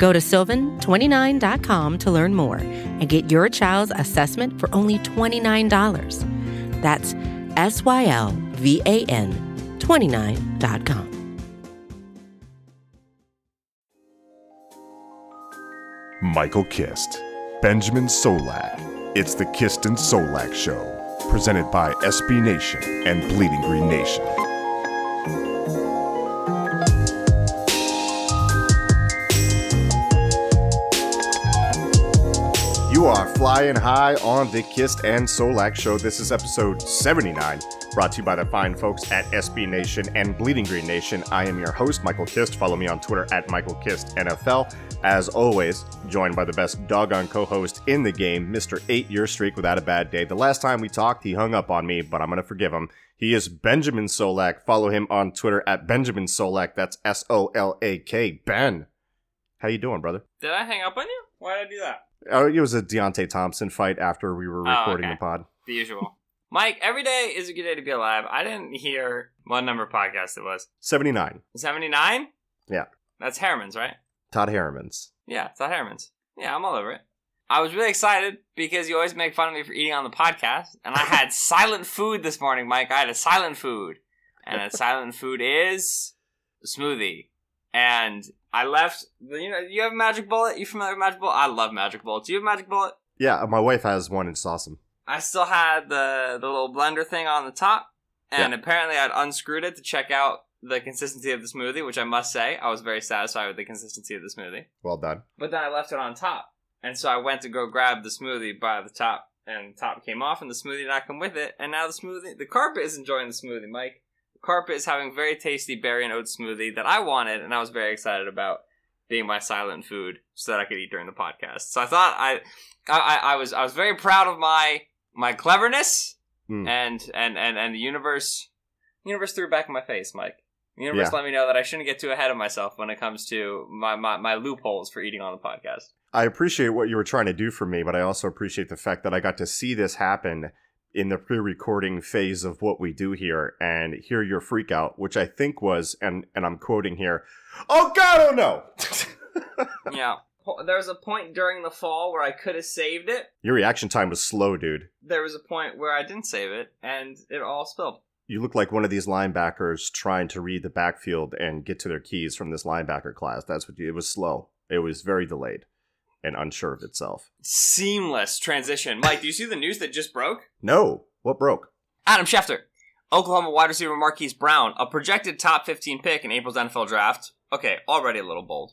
Go to sylvan29.com to learn more and get your child's assessment for only $29. That's S Y L V A N 29.com. Michael Kist, Benjamin Solak. It's the Kist and Solak Show, presented by SB Nation and Bleeding Green Nation. You are flying high on the Kist and Solak Show. This is episode 79, brought to you by the fine folks at SB Nation and Bleeding Green Nation. I am your host, Michael Kist. Follow me on Twitter at Michael Kist NFL. As always, joined by the best doggone co host in the game, Mr. Eight Year Streak without a bad day. The last time we talked, he hung up on me, but I'm going to forgive him. He is Benjamin Solak. Follow him on Twitter at Benjamin Solak. That's S O L A K. Ben, how you doing, brother? Did I hang up on you? Why did I do that? Oh, it was a Deontay Thompson fight after we were Oh, recording okay. the pod. The usual. Mike, every day is a good day to be alive. I didn't hear what number podcast it was. 79. 79? Yeah. That's Herremans, right? Todd Herremans. Yeah, Todd Herremans. Yeah, I'm all over it. I was really excited because you always make fun of me for eating on the podcast. And I had silent food this morning, Mike. I had a silent food. And a silent food is a smoothie. And I left, you know, you have a magic bullet? You familiar with magic bullet? I love magic bullets. Do you have a magic bullet? Yeah, uh, my wife has one. It's awesome. I still had the the little blender thing on the top, and apparently I'd unscrewed it to check out the consistency of the smoothie, which I must say I was very satisfied with the consistency of the smoothie. Well done. But then I left it on top, and so I went to go grab the smoothie by the top, and the top came off, and the smoothie did not come with it, and now the smoothie, the carpet is enjoying the smoothie, Mike. Carpet is having very tasty berry and oat smoothie that I wanted, and I was very excited about being my silent food so that I could eat during the podcast. So I thought I, I, I- I was, I was very proud of my my cleverness, Mm. and and and and the universe, universe threw it back in my face, Mike. The universe Yeah. let me know that I shouldn't get too ahead of myself when it comes to my, my, my loopholes for eating on the podcast. I appreciate what you were trying to do for me, but I also appreciate the fact that I got to see this happen in the pre-recording phase of what we do here and hear your freak out, which I think was, and and I'm quoting here, "Oh God, oh no!" yeah. There was a point during the fall where I could have saved it. your reaction time was slow, dude. There was a point where I didn't save it, and it all spilled. You look like one of these linebackers trying to read the backfield and get to their keys from this linebacker class. That's what you, it was slow. It was very delayed and unsure of itself. Seamless transition. Mike, do you see the news that just broke? No, what broke? Adam Schefter, Oklahoma wide receiver Marquise Brown, a projected top 15 pick in April's NFL draft. Okay, already a little bold.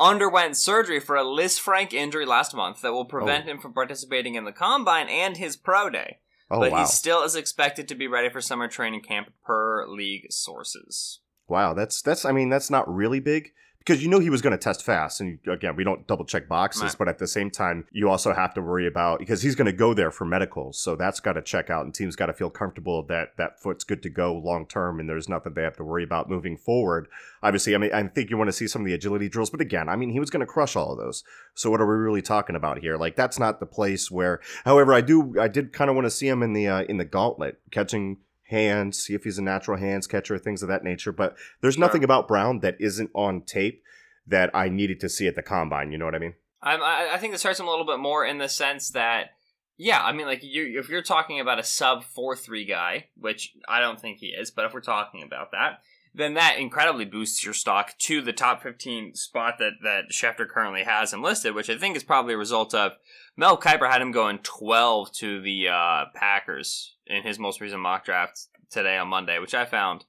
Underwent surgery for a Lisfranc injury last month that will prevent Oh. him from participating in the combine and his pro day. Oh but wow, he still is expected to be ready for summer training camp per league sources. wow. That's that's. I mean, that's not really big because you know he was going to test fast, and again, we don't double check boxes, Right. but at the same time, you also have to worry about because he's going to go there for medicals, so that's got to check out, and teams got to feel comfortable that that foot's good to go long term, and there's nothing they have to worry about moving forward. Obviously, I mean, I think you want to see some of the agility drills, but again, I mean, he was going to crush all of those. So what are we really talking about here? Like that's not the place where. However, I do, I did kind of want to see him in the uh, in the gauntlet catching hands, see if he's a natural hands catcher, things of that nature. But there's Sure. nothing about Brown that isn't on tape that I needed to see at the combine. You know what I mean? I'm, I, I think this hurts him a little bit more in the sense that, yeah, I mean, like you, if you're talking about a sub four three guy, which I don't think he is, but if we're talking about that, then that incredibly boosts your stock to the top 15 spot that that Schefter currently has enlisted, which I think is probably a result of Mel Kiper had him going 12 to the uh, Packers in his most recent mock draft today on Monday, which I found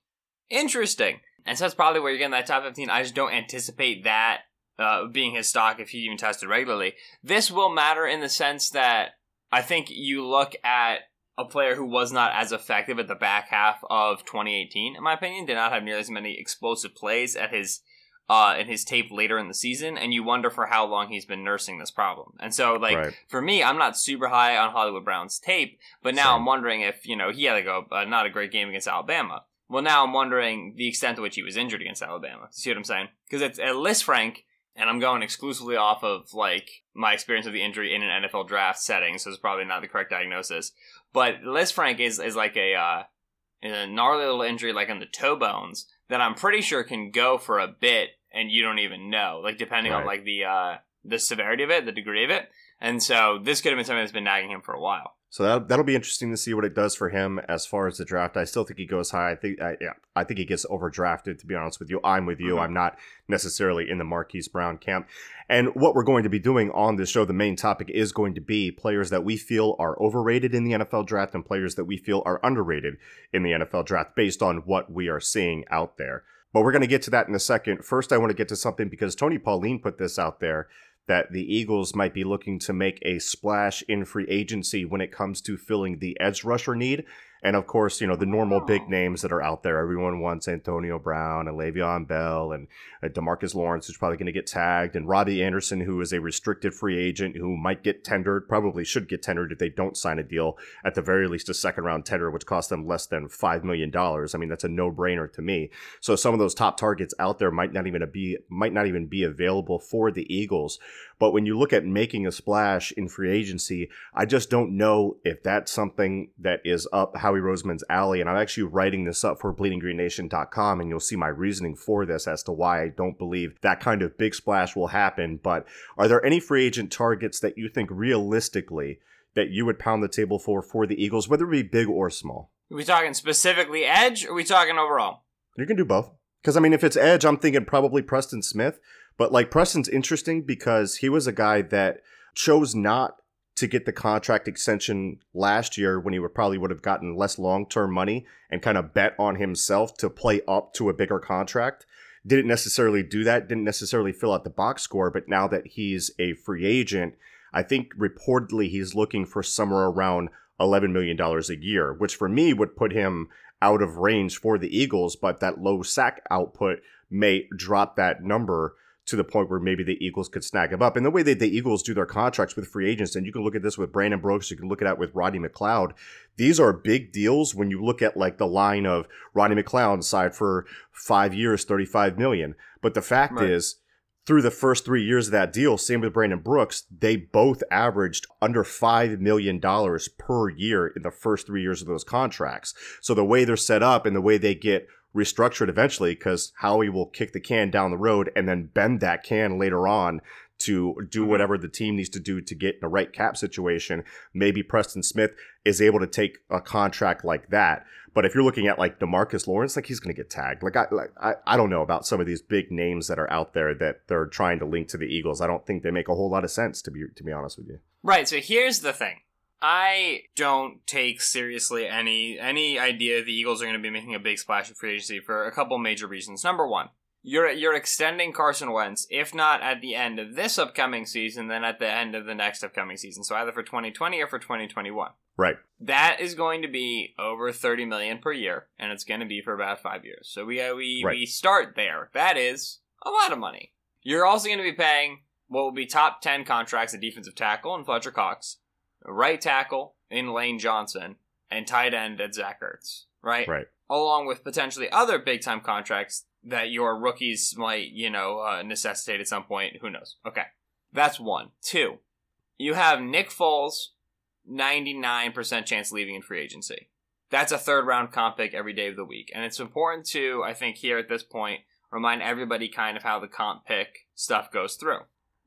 interesting. And so that's probably where you're getting that top 15. I just don't anticipate that uh, being his stock if he even tested regularly. This will matter in the sense that I think you look at a player who was not as effective at the back half of 2018, in my opinion, did not have nearly as many explosive plays at his uh, in his tape later in the season, and you wonder for how long he's been nursing this problem. And so, like Right. for me, I'm not super high on Hollywood Brown's tape, but now Same. I'm wondering if you know he had like a uh, not a great game against Alabama. Well, now I'm wondering the extent to which he was injured against Alabama. See what I'm saying? Because it's at Lisfranc, and I'm going exclusively off of like my experience of the injury in an NFL draft setting, so it's probably not the correct diagnosis. But Lisfranc is is like a uh, a gnarly little injury, like on the toe bones, that I'm pretty sure can go for a bit, and you don't even know, like depending on like the uh, the severity of it, the degree of it. And so this could have been something that's been nagging him for a while. So that, that'll be interesting to see what it does for him as far as the draft. I still think he goes high. I think, I, yeah, I think he gets overdrafted. To be honest with you, I'm with you. Mhm. I'm not necessarily in the Marquise Brown camp. And what we're going to be doing on this show, the main topic is going to be players that we feel are overrated in the NFL draft and players that we feel are underrated in the NFL draft based on what we are seeing out there. But we're going to get to that in a second. First, I want to get to something because Tony Pauline put this out there that the Eagles might be looking to make a splash in free agency when it comes to filling the edge rusher need. And of course, you know, the normal Oh. big names that are out there. Everyone wants Antonio Brown and Le'Veon Bell and uh, Demarcus Lawrence, who's probably going to get tagged, and Robby Anderson, who is a restricted free agent who might get tendered, probably should get tendered if they don't sign a deal, at the very least a second round tender, which costs them less than $5 million. I mean, that's a no brainer to me. So some of those top targets out there might not even be might not even be available for the Eagles. But when you look at making a splash in free agency, I just don't know if that's something that is up Howie Roseman's alley. And I'm actually writing this up for bleedinggreennation.com, and you'll see my reasoning for this as to why I don't believe that kind of big splash will happen. But are there any free agent targets that you think realistically that you would pound the table for for the Eagles, whether it be big or small? Are we talking specifically edge, or are we talking overall? You can do both. Because, I mean, if it's Edge, I'm thinking probably Preston Smith. But, like, Preston's interesting because he was a guy that chose not to get the contract extension last year when he would probably would have gotten less long term money and kind of bet on himself to play up to a bigger contract. Didn't necessarily do that, didn't necessarily fill out the box score. But now that he's a free agent, I think reportedly he's looking for somewhere around $11 million a year, which for me would put him out of range for the Eagles, but that low sack output may drop that number to the point where maybe the Eagles could snag him up. And the way that the Eagles do their contracts with free agents, and you can look at this with Brandon Brooks, you can look at that with Rodney McLeod. These are big deals when you look at like the line of Rodney McLeod signed for five years, 35 million. But the fact Right. is, through the first three years of that deal, same with Brandon Brooks, they both averaged under $5 million per year in the first three years of those contracts. So the way they're set up and the way they get restructured eventually, because Howie will kick the can down the road and then bend that can later on to do Mhm. whatever the team needs to do to get in the right cap situation. Maybe Preston Smith is able to take a contract like that. But if you're looking at like Demarcus Lawrence, like he's going to get tagged. Like I, like I, I don't know about some of these big names that are out there that they're trying to link to the Eagles. I don't think they make a whole lot of sense to be to be honest with you. Right. So here's the thing. I don't take seriously any any idea the Eagles are going to be making a big splash in free agency for a couple major reasons. Number one, you're you're extending Carson Wentz, if not at the end of this upcoming season, then at the end of the next upcoming season. So either for 2020 or for 2021. Right. That is going to be over 30 million per year, and it's going to be for about five years. So we uh, we Right. we start there. That is a lot of money. You're also going to be paying what will be top 10 contracts at defensive tackle and Fletcher Cox, right tackle in Lane Johnson, and tight end at Zach Ertz. Right. Right. Along with potentially other big time contracts that your rookies might, you know, uh, necessitate at some point. Who knows? Okay. That's one. Two, you have Nick Foles, 99% chance leaving in free agency. That's a third round comp pick every day of the week. And it's important to, I think, here at this point, remind everybody kind of how the comp pick stuff goes through.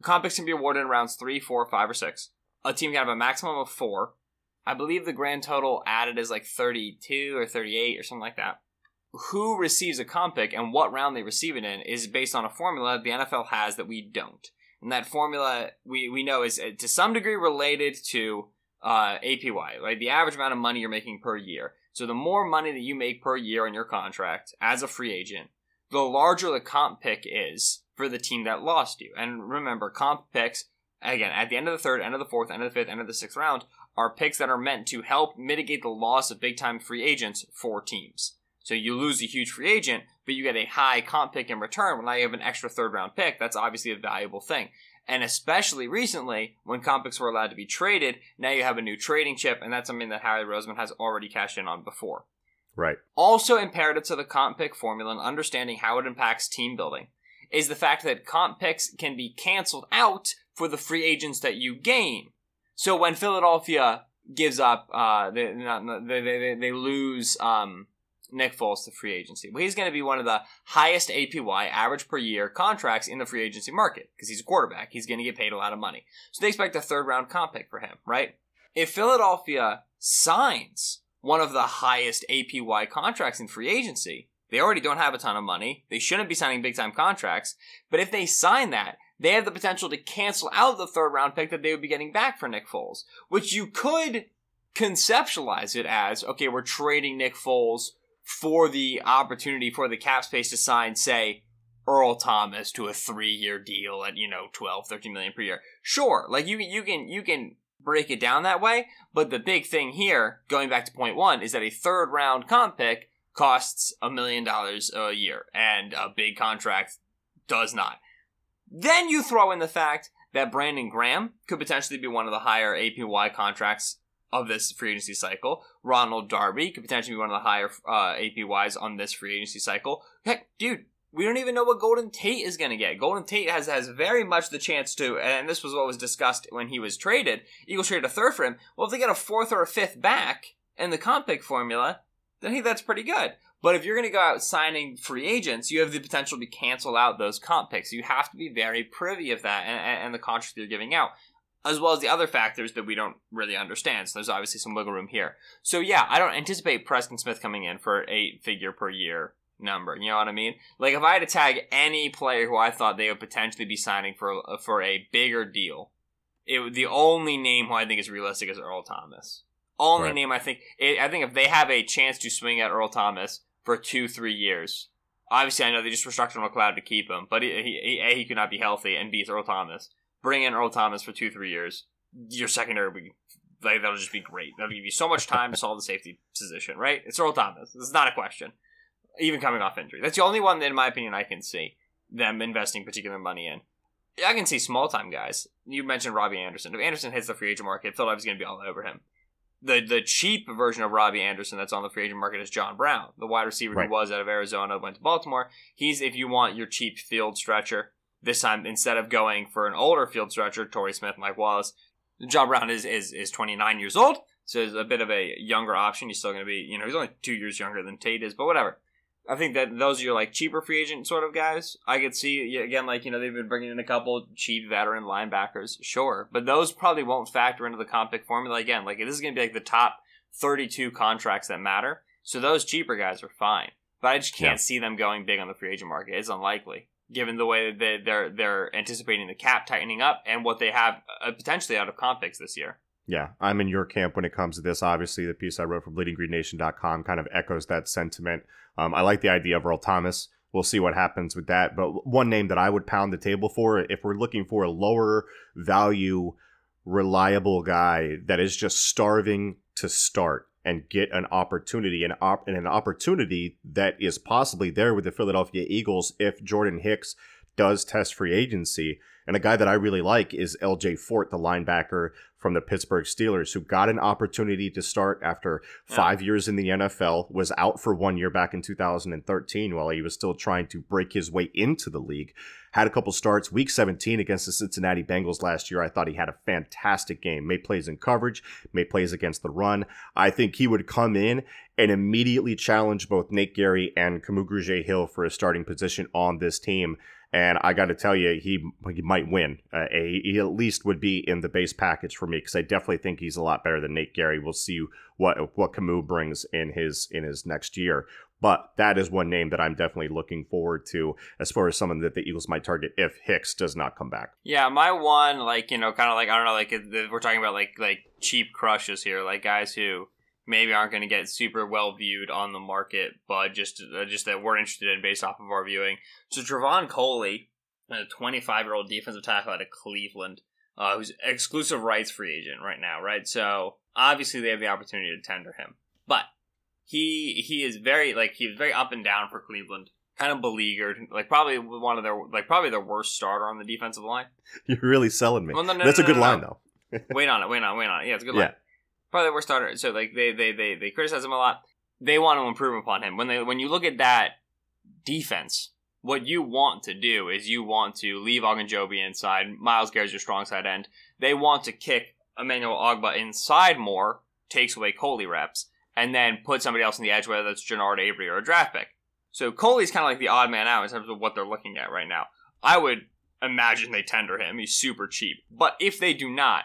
Comp picks can be awarded in rounds three, four, five, or six. A team can have a maximum of four. I believe the grand total added is like 32 or 38 or something like that. Who receives a comp pick and what round they receive it in is based on a formula the NFL has that we don't. And that formula we, we know is uh, to some degree related to uh, APY, like the average amount of money you're making per year. So the more money that you make per year on your contract as a free agent, the larger the comp pick is for the team that lost you. And remember, comp picks, again, at the end of the third, end of the fourth, end of the fifth, end of the sixth round, are picks that are meant to help mitigate the loss of big time free agents for teams. So you lose a huge free agent, but you get a high comp pick in return. Now you have an extra third round pick. That's obviously a valuable thing. And especially recently, when comp picks were allowed to be traded, now you have a new trading chip, and that's something that Howie Roseman has already cashed in on before. Right. Also imperative to the comp pick formula and understanding how it impacts team building is the fact that comp picks can be canceled out for the free agents that you gain. So when Philadelphia gives up, uh, they, they, they, they lose um, Nick Foles to free agency. Well, he's going to be one of the highest APY average per year contracts in the free agency market because he's a quarterback. He's going to get paid a lot of money. So they expect a third round comp pick for him, right? If Philadelphia signs one of the highest APY contracts in free agency, they already don't have a ton of money. They shouldn't be signing big time contracts. But if they sign that, they have the potential to cancel out the third round pick that they would be getting back for Nick Foles, which you could conceptualize it as okay, we're trading Nick Foles for the opportunity for the cap space to sign, say, Earl Thomas to a three year deal at, you know, 12, 13 million per year. Sure, like you, you can, you can break it down that way, but the big thing here, going back to point one, is that a third round comp pick costs a million dollars a year, and a big contract does not. Then you throw in the fact that Brandon Graham could potentially be one of the higher APY contracts of this free agency cycle. Ronald Darby could potentially be one of the higher uh, APYs on this free agency cycle. Heck, dude, we don't even know what Golden Tate is going to get. Golden Tate has has very much the chance to, and this was what was discussed when he was traded. Eagles traded a third for him. Well, if they get a fourth or a fifth back in the comp pick formula, then think that's pretty good. But if you're going to go out signing free agents, you have the potential to cancel out those comp picks. You have to be very privy of that and, and the contract you're giving out as well as the other factors that we don't really understand. So there's obviously some wiggle room here. So yeah, I don't anticipate Preston Smith coming in for eight figure per year number. You know what I mean? Like if I had to tag any player who I thought they would potentially be signing for for a bigger deal, it the only name who I think is realistic is Earl Thomas. Only right. name I think. It, I think if they have a chance to swing at Earl Thomas for two three years. Obviously, I know they just restructured McLeod to keep him, but he, he, a he could not be healthy, and b it's Earl Thomas bring in Earl Thomas for two, three years. Your secondary will be like that'll just be great. That'll give you so much time to solve the safety position, right? It's Earl Thomas. This is not a question. Even coming off injury. That's the only one that, in my opinion, I can see them investing particular money in. I can see small time guys. You mentioned Robby Anderson. If Anderson hits the free agent market, Philadelphia's going to be all over him. The the cheap version of Robby Anderson that's on the free agent market is John Brown, the wide receiver right. who was out of Arizona, went to Baltimore. He's if you want your cheap field stretcher, this time, instead of going for an older field stretcher, Torrey Smith, Mike Wallace, John Brown is, is, is 29 years old, so is a bit of a younger option. He's still going to be, you know, he's only two years younger than Tate is, but whatever. I think that those are your like cheaper free agent sort of guys. I could see again, like you know, they've been bringing in a couple cheap veteran linebackers, sure, but those probably won't factor into the comp pick formula again. Like this is going to be like the top 32 contracts that matter, so those cheaper guys are fine. But I just can't yeah. see them going big on the free agent market. It's unlikely given the way that they're they're anticipating the cap tightening up and what they have uh, potentially out of comp picks this year. Yeah, I'm in your camp when it comes to this. Obviously, the piece I wrote for BleedingGreenNation.com kind of echoes that sentiment. Um, I like the idea of Earl Thomas. We'll see what happens with that. But one name that I would pound the table for, if we're looking for a lower value, reliable guy that is just starving to start, and get an opportunity and, op- and an opportunity that is possibly there with the Philadelphia Eagles if Jordan Hicks does test free agency. And a guy that I really like is LJ Fort, the linebacker from the Pittsburgh Steelers, who got an opportunity to start after five yeah. years in the NFL, was out for one year back in 2013 while he was still trying to break his way into the league had a couple starts. Week 17 against the Cincinnati Bengals last year, I thought he had a fantastic game. Made plays in coverage, made plays against the run. I think he would come in and immediately challenge both Nate Gerry and Kamu Grugier Hill for a starting position on this team. And I got to tell you, he, he might win. Uh, a, he at least would be in the base package for me because I definitely think he's a lot better than Nate Gerry. We'll see what what Kamu brings in his in his next year. But that is one name that I'm definitely looking forward to as far as someone that the Eagles might target if Hicks does not come back. Yeah, my one, like you know, kind of like I don't know, like we're talking about like like cheap crushes here, like guys who maybe aren't going to get super well viewed on the market, but just uh, just that we're interested in based off of our viewing. So Trevon Coley, a 25 year old defensive tackle out of Cleveland, uh, who's exclusive rights free agent right now, right? So obviously they have the opportunity to tender him, but he he is very like he was very up and down for Cleveland kind of beleaguered. Like probably one of their like probably their worst starter on the defensive line. You're really selling me. Well, no, no, That's no, a good line though. wait on it, wait on, it, wait on it. Yeah, it's a good Yeah. line. Probably the worst starter. So like they they they they criticize him a lot. They want to improve upon him. When they when you look at that defense, what you want to do is you want to leave Ogunjobi inside. Myles Garrett's your strong side end. They want to kick Emmanuel Ogbah inside more, takes away Coley reps, and then put somebody else in the edge, whether that's Genard Avery or a draft pick. So Coley's kind of like the odd man out in terms of what they're looking at right now. I would imagine they tender him. He's super cheap. But if they do not,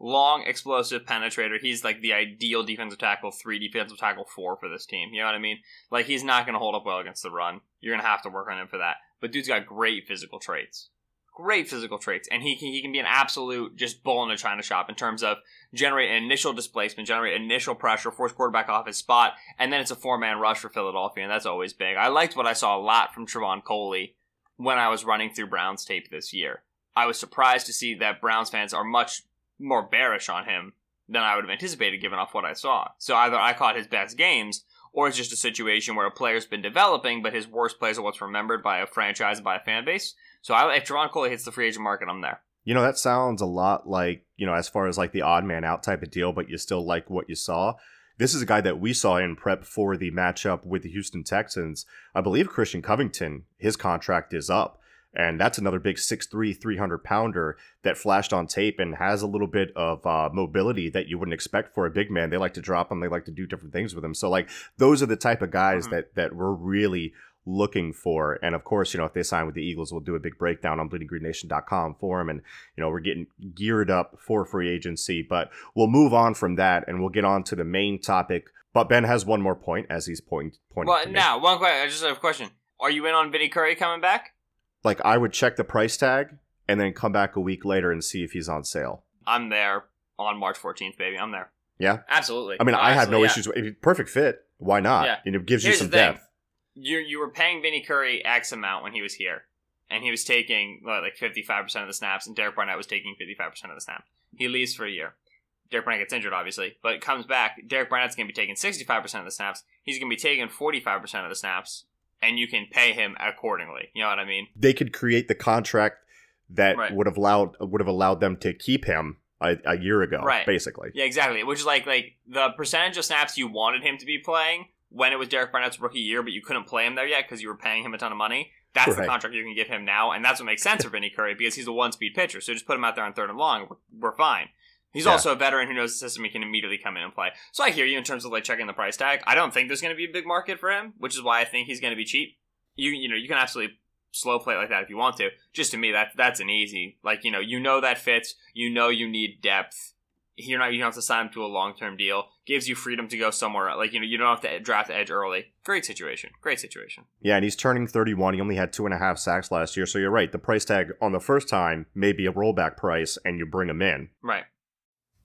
long, explosive penetrator, he's like the ideal defensive tackle, three defensive tackle, four for this team. You know what I mean? Like he's not going to hold up well against the run. You're going to have to work on him for that. But dude's got great physical traits. Great physical traits, and he can he can be an absolute just bull in a china shop in terms of generate initial displacement, generate initial pressure, force quarterback off his spot, and then it's a four man rush for Philadelphia, and that's always big. I liked what I saw a lot from Trevon Coley when I was running through Browns tape this year. I was surprised to see that Browns fans are much more bearish on him than I would have anticipated given off what I saw. So either I caught his best games, or it's just a situation where a player's been developing, but his worst plays are what's remembered by a franchise and by a fan base. So I, if Trevon Coley hits the free agent market, I'm there. You know, that sounds a lot like, you know, as far as like the odd man out type of deal, but you still like what you saw. This is a guy that we saw in prep for the matchup with the Houston Texans. I believe Christian Covington, his contract is up. And that's another big 6'3, 300 pounder that flashed on tape and has a little bit of uh, mobility that you wouldn't expect for a big man. They like to drop him, they like to do different things with him. So, like, those are the type of guys Mhm. that, that we're really looking for. And of course, you know, if they sign with the Eagles, we'll do a big breakdown on bleedinggreennation.com for them. And, you know, we're getting geared up for free agency. But we'll move on from that and we'll get on to the main topic. But Ben has one more point as he's point, pointing Well, now one question. I just have a question. Are you in on Vinny Curry coming back? Like, I would check the price tag and then come back a week later and see if he's on sale. I'm there on March 14th, baby. I'm there. Yeah? Absolutely. I mean, I have no yeah. issues. with If perfect fit, why not? Yeah. And it gives Here's you some depth. You you were paying Vinny Curry X amount when he was here, and he was taking what, like 55 percent of the snaps, and Derek Barnett was taking 55 percent of the snaps. He leaves for a year. Derek Barnett gets injured, obviously, but comes back. Derek Barnett's going to be taking 65 percent of the snaps. He's going to be taking 45 percent of the snaps, and you can pay him accordingly. You know what I mean? They could create the contract that Right. would have allowed would have allowed them to keep him a, a year ago, Right. basically. Yeah, exactly. Which is like like the percentage of snaps you wanted him to be playing when it was Derek Barnett's rookie year, but you couldn't play him there yet because you were paying him a ton of money. That's the contract you can give him now, and that's what makes sense for Vinny Curry because he's a one-speed pitcher. So just put him out there on third and long. We're, we're fine. He's Yeah. also a veteran who knows the system. He can immediately come in and play. So I hear you in terms of like checking the price tag. I don't think there's going to be a big market for him, which is why I think he's going to be cheap. You you know you can absolutely slow play like that if you want to. Just to me, that that's an easy like you know you know that fits. You know you need depth. You're not you don't have to sign him to a long term deal. Gives you freedom to go somewhere. Like you know you don't have to draft the edge early. Great situation. Great situation. Yeah, and he's turning 31. He only had two and a half sacks last year. So you're right. The price tag on the first time may be a rollback price, and you bring him in. Right.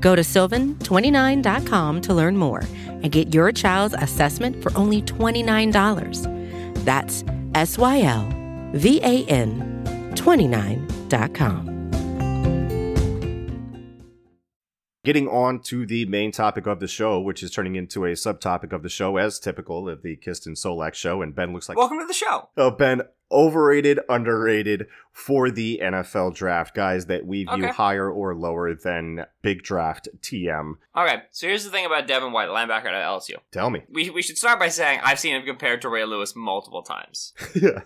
Go to sylvan29.com to learn more and get your child's assessment for only $29. That's S Y L V A N 29.com. Getting on to the main topic of the show, which is turning into a subtopic of the show, as typical of the Kist and Solak show. And Ben looks like Welcome to the show. Oh, Ben, overrated, underrated for the NFL draft, guys that we view Okay. higher or lower than big draft TM. Okay, so here's the thing about Devin White, linebacker at LSU. Tell me. We, we should start by saying I've seen him compared to Ray Lewis multiple times. yeah.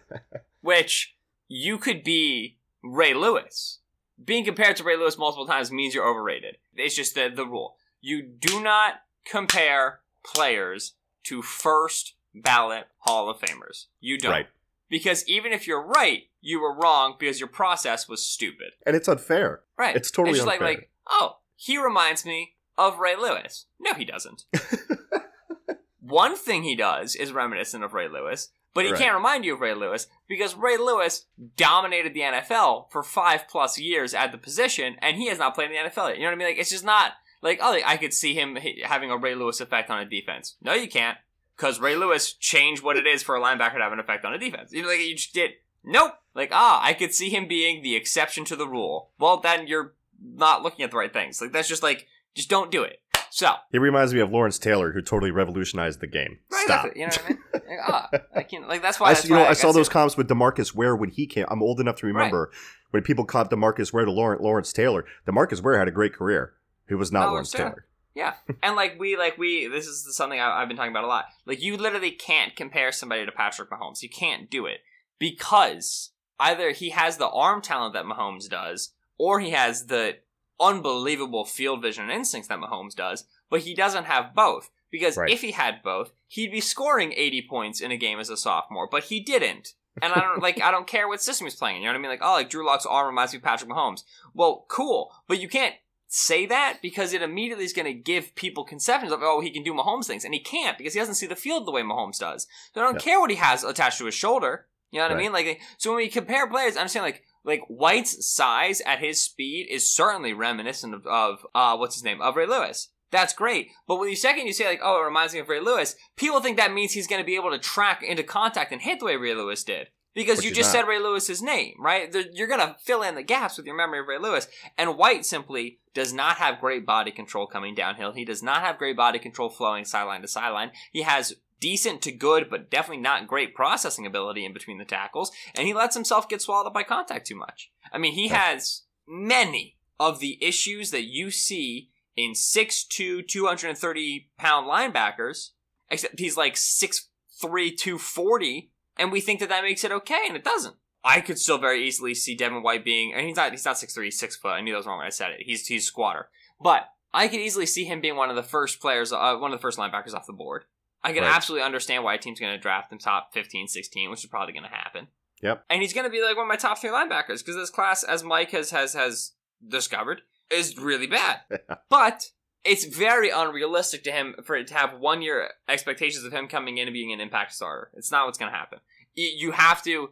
which you could be Ray Lewis. Being compared to Ray Lewis multiple times means you're overrated. It's just the, the rule. You do not compare players to first ballot Hall of Famers. You don't. Right. Because even if you're right, you were wrong because your process was stupid. And it's unfair. Right. It's totally just unfair. like like oh, he reminds me of Ray Lewis. No, he doesn't. One thing he does is reminiscent of Ray Lewis, but he Right. can't remind you of Ray Lewis because Ray Lewis dominated the NFL for five plus years at the position, and he has not played in the NFL yet. You know what I mean? Like it's just not like oh, I could see him having a Ray Lewis effect on a defense. No, you can't, because Ray Lewis changed what it is for a linebacker to have an effect on a defense. You know, like you just did. Nope. Like ah, I could see him being the exception to the rule. Well, then you're not looking at the right things. Like that's just like just don't do it. So He reminds me of Lawrence Taylor, who totally revolutionized the game. right, Stop. it, you know what I mean? Like, ah, I can't like that's why. I, that's you know, why I saw those it- comps with Demarcus Ware when he came. I'm old enough to remember when people caught Demarcus Ware to Lawrence, Lawrence Taylor. Demarcus Ware had a great career. He was not No, Lawrence it's true. Taylor. Yeah, and like we, like we, this is something I, I've been talking about a lot. Like you literally can't compare somebody to Patrick Mahomes. You can't do it because either he has the arm talent that Mahomes does, or he has the unbelievable field vision and instincts that Mahomes does. But he doesn't have both because Right. if he had both, he'd be scoring 80 points in a game as a sophomore. But he didn't. And I don't like I don't care what system he's playing. You know what I mean? Like, oh, like Drew Lock's arm reminds me of Patrick Mahomes. Well, cool, but you can't say that because it immediately is going to give people conceptions of oh he can do Mahomes things, and he can't because he doesn't see the field the way Mahomes does. So I don't Yeah. care what he has attached to his shoulder. You know what I mean? Like, so when we compare players, I'm saying like like White's size at his speed is certainly reminiscent of, of uh what's his name of Ray Lewis. That's great. But when you second you say like, oh, it reminds me of Ray Lewis, people think that means he's going to be able to track into contact and hit the way Ray Lewis did. Because Which you just said Ray Lewis's name, right? You're going to fill in the gaps with your memory of Ray Lewis. And White simply does not have great body control coming downhill. He does not have great body control flowing sideline to sideline. He has decent to good, but definitely not great processing ability in between the tackles. And he lets himself get swallowed up by contact too much. I mean, he has many of the issues that you see in 6'2, 230 pound linebackers, except he's like 6'3, 240, and we think that that makes it okay, and it doesn't. I could still very easily see Devin White being, and he's not, he's not 6'3, he's 6 foot. I knew that was wrong when I said it. He's, he's a squatter. But I could easily see him being one of the first players, uh, one of the first linebackers off the board. I can Right. absolutely understand why a team's going to draft him top 15, 16, which is probably going to happen. Yep. And he's going to be like one of my top three linebackers because this class, as Mike has, has, has discovered, is really bad. but it's very unrealistic to him for it to have one year expectations of him coming in and being an impact starter. It's not what's going to happen. You have to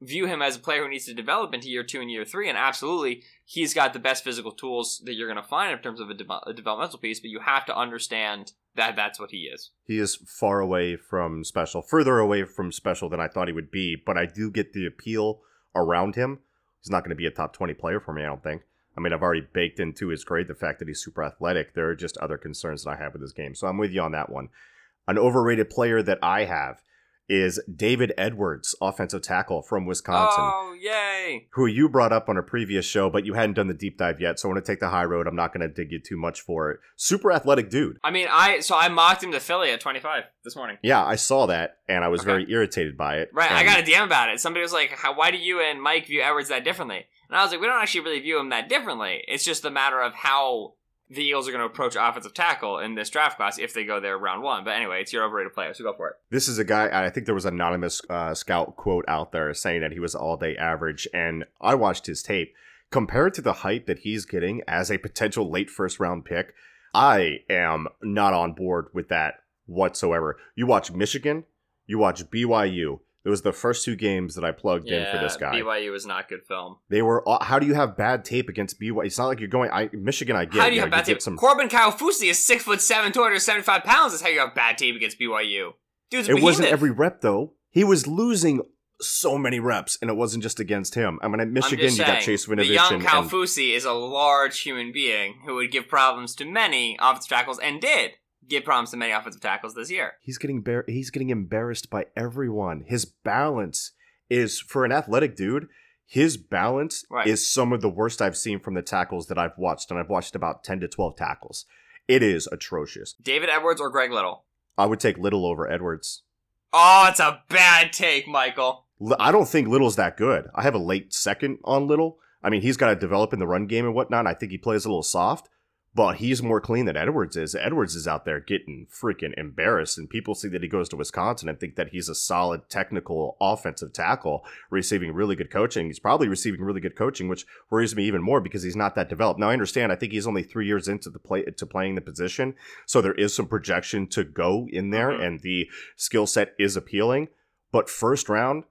view him as a player who needs to develop into year two and year three, and absolutely, he's got the best physical tools that you're going to find in terms of a, de- a developmental piece. But you have to understand that that's what he is. He is far away from special, further away from special than I thought he would be, but I do get the appeal around him. He's not going to be a top 20 player for me, I don't think. I mean, I've already baked into his grade the fact that he's super athletic. There are just other concerns that I have with his game. So I'm with you on that one. An overrated player that I have is David Edwards, offensive tackle from Wisconsin Oh, yay! who you brought up on a previous show, but you hadn't done the deep dive yet. So I want to take the high road. I'm not going to dig you too much for it. Super athletic dude. I mean, I so I mocked him to Philly at 25 this morning. Yeah, I saw that and I was Okay. very irritated by it. Right, I got a DM about it. Somebody was like, How, "Why do you and Mike view Edwards that differently?" And I was like, "We don't actually really view him that differently. It's just a matter of how the Eagles are going to approach offensive tackle in this draft class if they go there round one." But anyway, it's your overrated player, so go for it. This is a guy. I think there was an anonymous uh, scout quote out there saying that he was all day average, and I watched his tape. Compared to the hype that he's getting as a potential late first round pick, I am not on board with that whatsoever. You watch Michigan, you watch BYU. It was the first two games that I plugged in for this guy. BYU was not good film. They were. all- How do you have bad tape against BYU? It's not like you're going. I Michigan. I get. how do you know, have bad get tape? Some, Corbin Kaufusi is six foot seven, two hundred seventy five pounds. That's how you have bad tape against BYU. Dude's a it wasn't every rep though. He was losing so many reps, and it wasn't just against him. I mean, at Michigan, just you got saying, Chase The Winovich young and, and is a large human being who would give problems to many offensive tackles and did give problems to many offensive tackles this year. he's getting bar- he's getting embarrassed by everyone. His balance is for an athletic dude. His balance Right. is some of the worst I've seen from the tackles that I've watched, and I've watched about ten to twelve tackles. It is atrocious. David Edwards or Greg Little? I would take Little over Edwards. Oh, it's a bad take, Michael. I don't think Little's that good. I have a late second on Little. I mean, he's got to develop in the run game and whatnot. and I think he plays a little soft, but he's more clean than Edwards is. Edwards is out there getting freaking embarrassed, and people see that he goes to Wisconsin and think that he's a solid technical offensive tackle, receiving really good coaching. He's probably receiving really good coaching, which worries me even more because he's not that developed. Now I understand. I think he's only three years into the play to playing the position, so there is some projection to go in there, Mhm. and the skill set is appealing. But first round,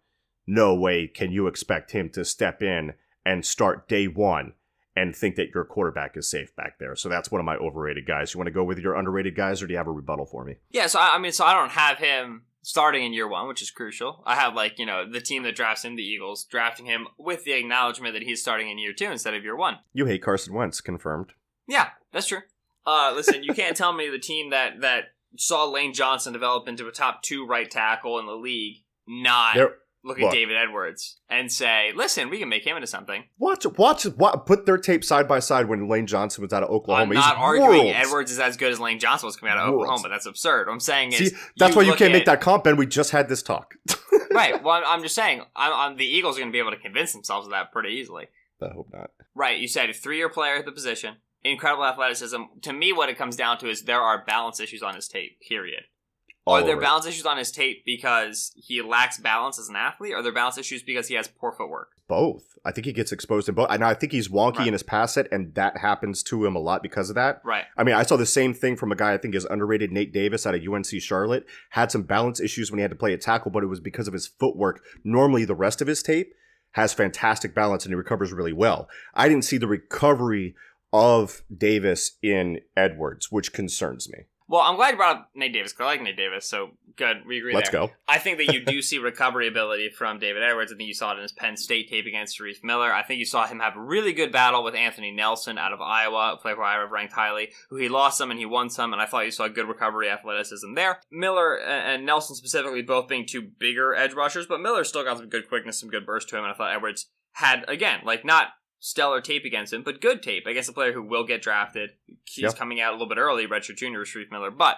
no way can you expect him to step in and start day one and think that your quarterback is safe back there. So that's one of my overrated guys. You want to go with your underrated guys, or do you have a rebuttal for me? Yeah, so I, I mean, so I don't have him starting in year one, which is crucial. I have like you know the team that drafts him, the Eagles, drafting him with the acknowledgement that he's starting in year two instead of year one. You hate Carson Wentz, confirmed. Yeah, that's true. Uh, listen, you can't tell me the team that that saw Lane Johnson develop into a top two right tackle in the league not There, look at look. David Edwards and say, "Listen, we can make him into something." watch, watch, watch, put their tape side by side when Lane Johnson was out of Oklahoma. I'm He's not arguing worlds. Edwards is as good as Lane Johnson was coming out of Worlds. Oklahoma. That's absurd. What I'm saying is See, that's why you look can't make at- that comp, and we just had this talk. right. Well, I'm, I'm just saying, I'm, I'm, the Eagles are going to be able to convince themselves of that pretty easily. I hope not. Right. You said a three-year player at the position, incredible athleticism. To me, what it comes down to is there are balance issues on his tape. Period. All are there it. balance issues on his tape because he lacks balance as an athlete? Or are there balance issues because he has poor footwork? both. I think he gets exposed in both. And I think he's wonky Right. in his pass set, and that happens to him a lot because of that. Right. I mean, I saw the same thing from a guy I think is underrated, Nate Davis out of UNC Charlotte. Had some balance issues when he had to play a tackle, but it was because of his footwork. Normally, the rest of his tape has fantastic balance and he recovers really well. I didn't see the recovery of Davis in Edwards, which concerns me. Well, I'm glad you brought up Nate Davis 'cause I like Nate Davis. So good. We agree Let's there. go. I think that you do see recovery ability from David Edwards. I think you saw it in his Penn State tape against Shareef Miller. I think you saw him have a really good battle with Anthony Nelson out of Iowa, a player for Iowa ranked highly, who he lost some and he won some, and I thought you saw good recovery athleticism there. Miller and and Nelson specifically both being two bigger edge rushers, but Miller still got some good quickness, some good burst to him, and I thought Edwards had, again, like not stellar tape against him, but good tape against a player who will get drafted. He's Yep. coming out a little bit early, redshirt junior, Shareef Miller, but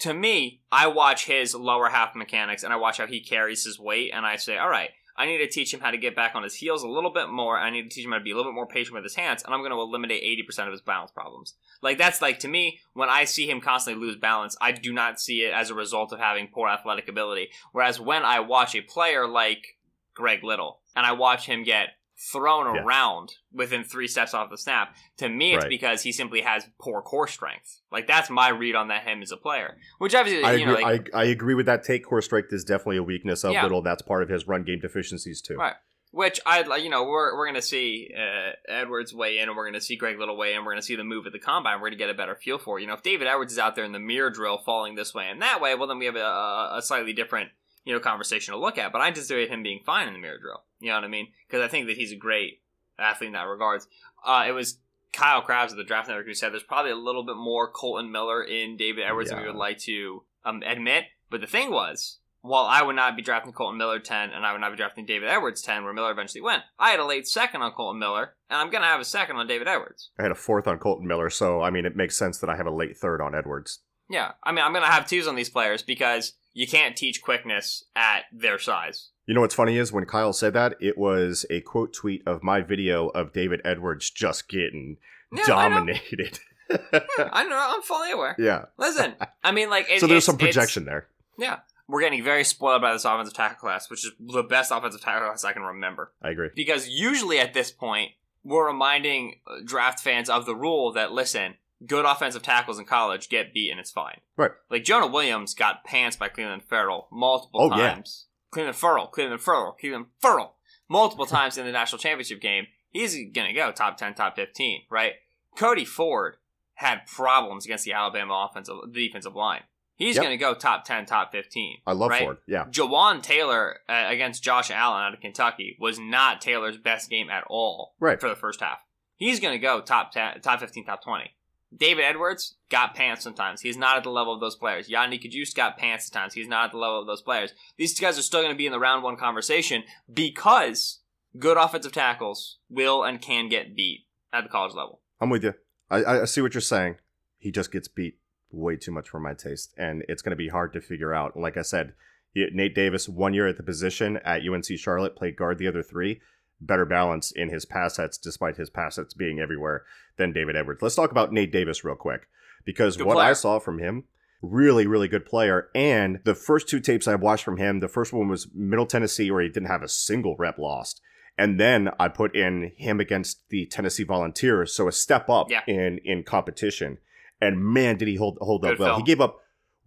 to me, I watch his lower half mechanics and I watch how he carries his weight, and I say, all right, I need to teach him how to get back on his heels a little bit more. I need to teach him how to be a little bit more patient with his hands, and I'm going to eliminate 80% of his balance problems. Like, that's like, to me, when I see him constantly lose balance, I do not see it as a result of having poor athletic ability. Whereas when I watch a player like Greg Little, and I watch him get thrown Yeah. around within three steps off the snap, to me, it's Right. because he simply has poor core strength. Like, that's my read on that him as a player. Which obviously, I you know, agree, like, I, I agree with that take. Core strength is definitely a weakness of Yeah. Little. That's part of his run game deficiencies, too. Right. Which I'd like, you know, we're we're gonna see uh, Edwards weigh in, and we're gonna see Greg Little weigh in. We're gonna see the move at the combine. We're gonna get a better feel for. it. You know, if David Edwards is out there in the mirror drill, falling this way and that way, well, then we have a, a slightly different, you know, conversation to look at. But I anticipate him being fine in the mirror drill. You know what I mean? Because I think that he's a great athlete in that regards. Uh, it was Kyle Crabbs of the Draft Network who said there's probably a little bit more Kolton Miller in David Edwards than we would like to um, admit. But the thing was, while I would not be drafting Kolton Miller 10 and I would not be drafting David Edwards 10, where Miller eventually went, I had a late second on Kolton Miller, and I'm going to have a second on David Edwards. I had a fourth on Kolton Miller, so I mean, it makes sense that I have a late third on Edwards. Yeah, I mean, I'm going to have twos on these players because you can't teach quickness at their size. You know what's funny is when Kyle said that, it was a quote tweet of my video of David Edwards just getting Yeah, I know. dominated. I know, I'm fully aware. yeah. Listen, I mean, like, it, so there's some projection there. Yeah. We're getting very spoiled by this offensive tackle class, which is the best offensive tackle class I can remember. I agree. Because usually at this point, we're reminding uh, draft fans of the rule that listen, good offensive tackles in college get beat and it's fine. Right. Like Jonah Williams got pants by Clelin Ferrell multiple Oh, yeah. times. Clelin Ferrell, Clelin Ferrell, Clelin Ferrell, multiple times in the national championship game. He's gonna go top ten, top fifteen, right? Cody Ford had problems against the Alabama offensive the defensive line. He's Yep. gonna go top ten, top fifteen. I love right? Ford. Yeah. Jawaan Taylor uh, against Josh Allen out of Kentucky was not Taylor's best game at all Right. for the first half. He's going to go top 10, top 15, top 20. David Edwards got pants sometimes. He's not at the level of those players. Yannick Kajus got pants sometimes. He's not at the level of those players. These guys are still going to be in the round one conversation because good offensive tackles will and can get beat at the college level. I'm with you. I I see what you're saying. He just gets beat way too much for my taste, and it's going to be hard to figure out. Like I said, Nate Davis, one year at the position at UNC Charlotte, played guard the other three. Better balance in his pass sets, despite his pass sets being everywhere, than David Edwards. Let's talk about Nate Davis real quick because Good what player. I saw from him, really, really good player. And the first two tapes I watched from him, the first one was Middle Tennessee, where he didn't have a single rep lost. And then I put in him against the Tennessee Volunteers, so a step up Yeah. in in competition. And man, did he hold hold up well. film. He gave up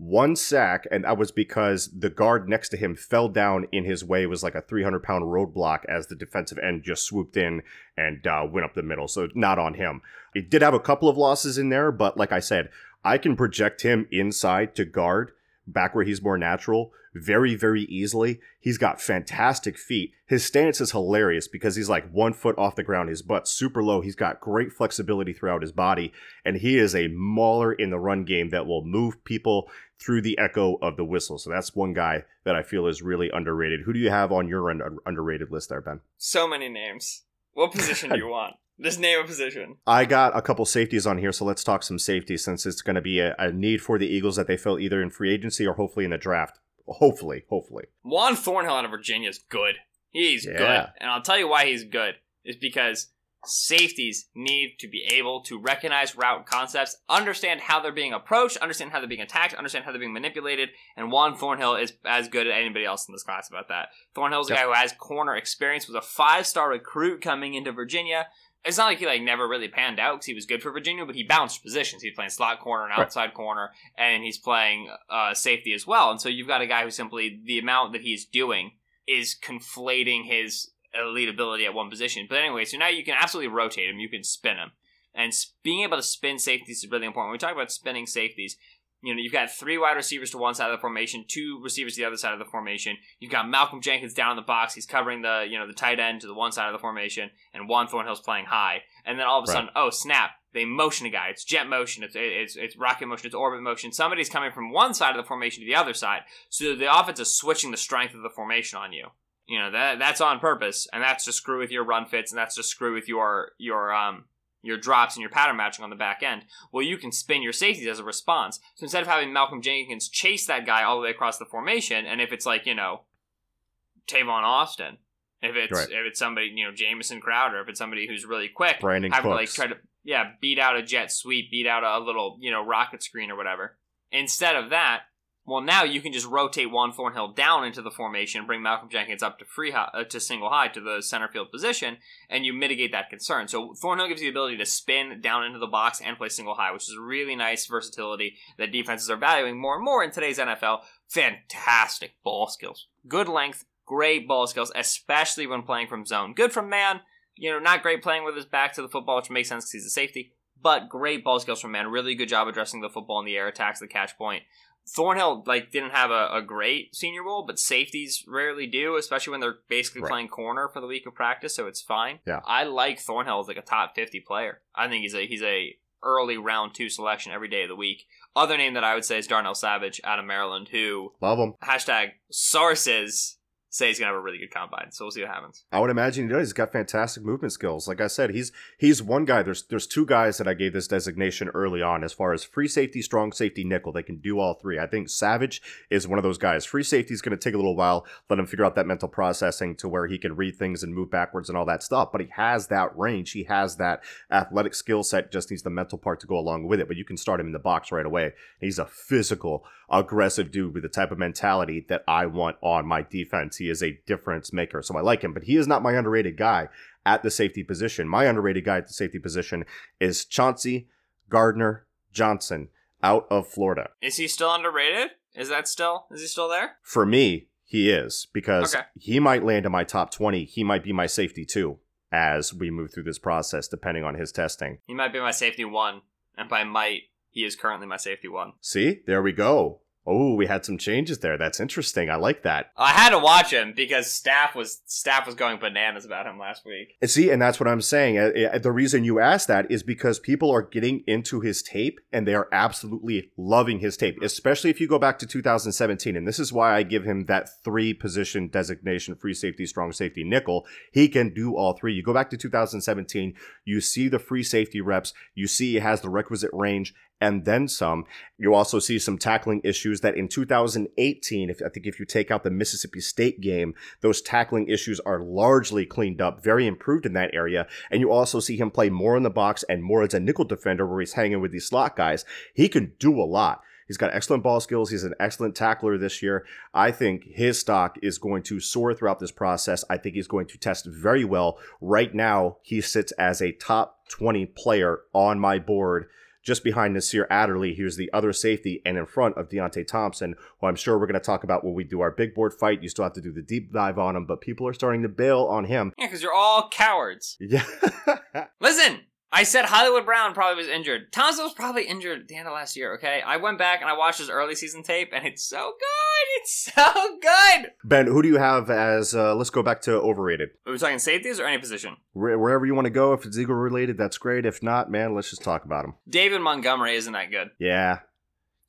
one sack, and that was because the guard next to him fell down in his way. It was like a 300 pound roadblock as the defensive end just swooped in and uh, went up the middle. So not on him. He did have a couple of losses in there, but like I said, I can project him inside to guard back where he's more natural very, very easily. He's got fantastic feet. His stance is hilarious because he's like one foot off the ground, his butt super low. He's got great flexibility throughout his body, and he is a mauler in the run game that will move people through the echo of the whistle. So that's one guy that I feel is really underrated. Who do you have on your un- underrated list there, Ben? So many names. What position do you want? Just name a position. I got a couple safeties on here, so let's talk some safety since it's going to be a, a need for the Eagles that they fill either in free agency or hopefully in the draft. Hopefully, hopefully. Juan Thornhill out of Virginia is good. He's Yeah. good. And I'll tell you why he's good. Is because safeties need to be able to recognize route concepts, understand how they're being approached, understand how they're being attacked, understand how they're being manipulated, and Juan Thornhill is as good as anybody else in this class about that. Thornhill's a Yep. guy who has corner experience, was a five-star recruit coming into Virginia. It's not like he like never really panned out because he was good for Virginia, but he bounced positions. He's playing slot corner and Right. outside corner, and he's playing uh, safety as well. And so you've got a guy who simply the amount that he's doing is conflating his elite ability at one position. But anyway, so now you can absolutely rotate him. You can spin him, and being able to spin safeties is really important. When we talk about spinning safeties, you know you've got three wide receivers to one side of the formation, two receivers to the other side of the formation. You've got Malcolm Jenkins down in the box. He's covering the you know the tight end to the one side of the formation, and Juan Thornhill's playing high. And then all of a Right. sudden, oh snap! They motion a guy. It's jet motion. It's, it's it's rocket motion. It's orbit motion. Somebody's coming from one side of the formation to the other side. So the offense is switching the strength of the formation on you. You know that that's on purpose, and that's to screw with your run fits, and that's to screw with your your um your drops and your pattern matching on the back end. Well, you can spin your safeties as a response. So instead of having Malcolm Jenkins chase that guy all the way across the formation, and if it's like you know Tavon Austin, if it's Right. if it's somebody you know Jamison Crowder, if it's somebody who's really quick, Brandin having to like Cooks. try to yeah beat out a jet sweep, beat out a little you know rocket screen or whatever. Instead of that, well now you can just rotate Juan Thornhill down into the formation, bring Malcolm Jenkins up to free high, uh, to single high to the center field position, and you mitigate that concern. So Thornhill gives you the ability to spin down into the box and play single high, which is really nice versatility that defenses are valuing more and more in today's NFL. Fantastic ball skills, good length, great ball skills, especially when playing from zone. Good from man, you know, not great playing with his back to the football, which makes sense because he's a safety, but great ball skills from man. Really good job addressing the football in the air attacks, the catch point. Thornhill like didn't have a, a great senior role, but safeties rarely do, especially when they're basically Right. playing corner for the week of practice, so it's fine. Yeah. I like Thornhill as like a top fifty player. I think he's a he's a early round two selection every day of the week. Other name that I would say is Darnell Savage out of Maryland, who Love him. hashtag sources say he's gonna have a really good combine. So we'll see what happens. I would imagine he does. He's got fantastic movement skills. Like I said, he's he's one guy. There's there's two guys that I gave this designation early on as far as free safety, strong safety, nickel. They can do all three. I think Savage is one of those guys. Free safety is to take a little while. Let him figure out that mental processing to where he can read things and move backwards and all that stuff. But he has that range. He has that athletic skill set. Just needs the mental part to go along with it. But you can start him in the box right away. He's a physical, aggressive dude with the type of mentality that I want on my defense. He is a difference maker. So I like him, but he is not my underrated guy at the safety position. My underrated guy at the safety position is Chauncey Gardner Johnson out of Florida. Is he still underrated? Is that still is he still there? For me, he is because Okay. he might land in my top 20. He might be my safety too as we move through this process, depending on his testing. He might be my safety one, and by might, he is currently my safety one. See, there we go. Oh, we had some changes there. That's interesting. I like that. I had to watch him because staff was staff was going bananas about him last week. And See, and that's what I'm saying. Uh, uh, The reason you asked that is because people are getting into his tape and they are absolutely loving his tape, especially if you go back to 2017. And this is why I give him that three position designation free safety, strong safety, nickel. He can do all three. You go back to 2017, you see the free safety reps, you see he has the requisite range and then some. You also see some tackling issues that in 2018, if I think if you take out the Mississippi State game, those tackling issues are largely cleaned up, very improved in that area. And you also see him play more in the box and more as a nickel defender where he's hanging with these slot guys. He can do a lot. He's got excellent ball skills. He's an excellent tackler this year. I think his stock is going to soar throughout this process. I think he's going to test very well. Right now, he sits as a top 20 player on my board just behind Nasir Adderley, who's the other safety, and in front of Deionte Thompson, who I'm sure we're going to talk about when we do our big board fight. You still have to do the deep dive on him, but people are starting to bail on him. Yeah, because you're all cowards. Yeah. Listen, I said Hollywood Brown probably was injured. Thompson was probably injured at the end of last year, okay? I went back and I watched his early season tape, and it's so good! It's so good! ben, who do you have as, uh, let's go back to overrated? Are we talking safeties or any position? Where- wherever you want to go, if it's Eagle related, that's great. If not, man, let's just talk about him. David Montgomery isn't that good. Yeah.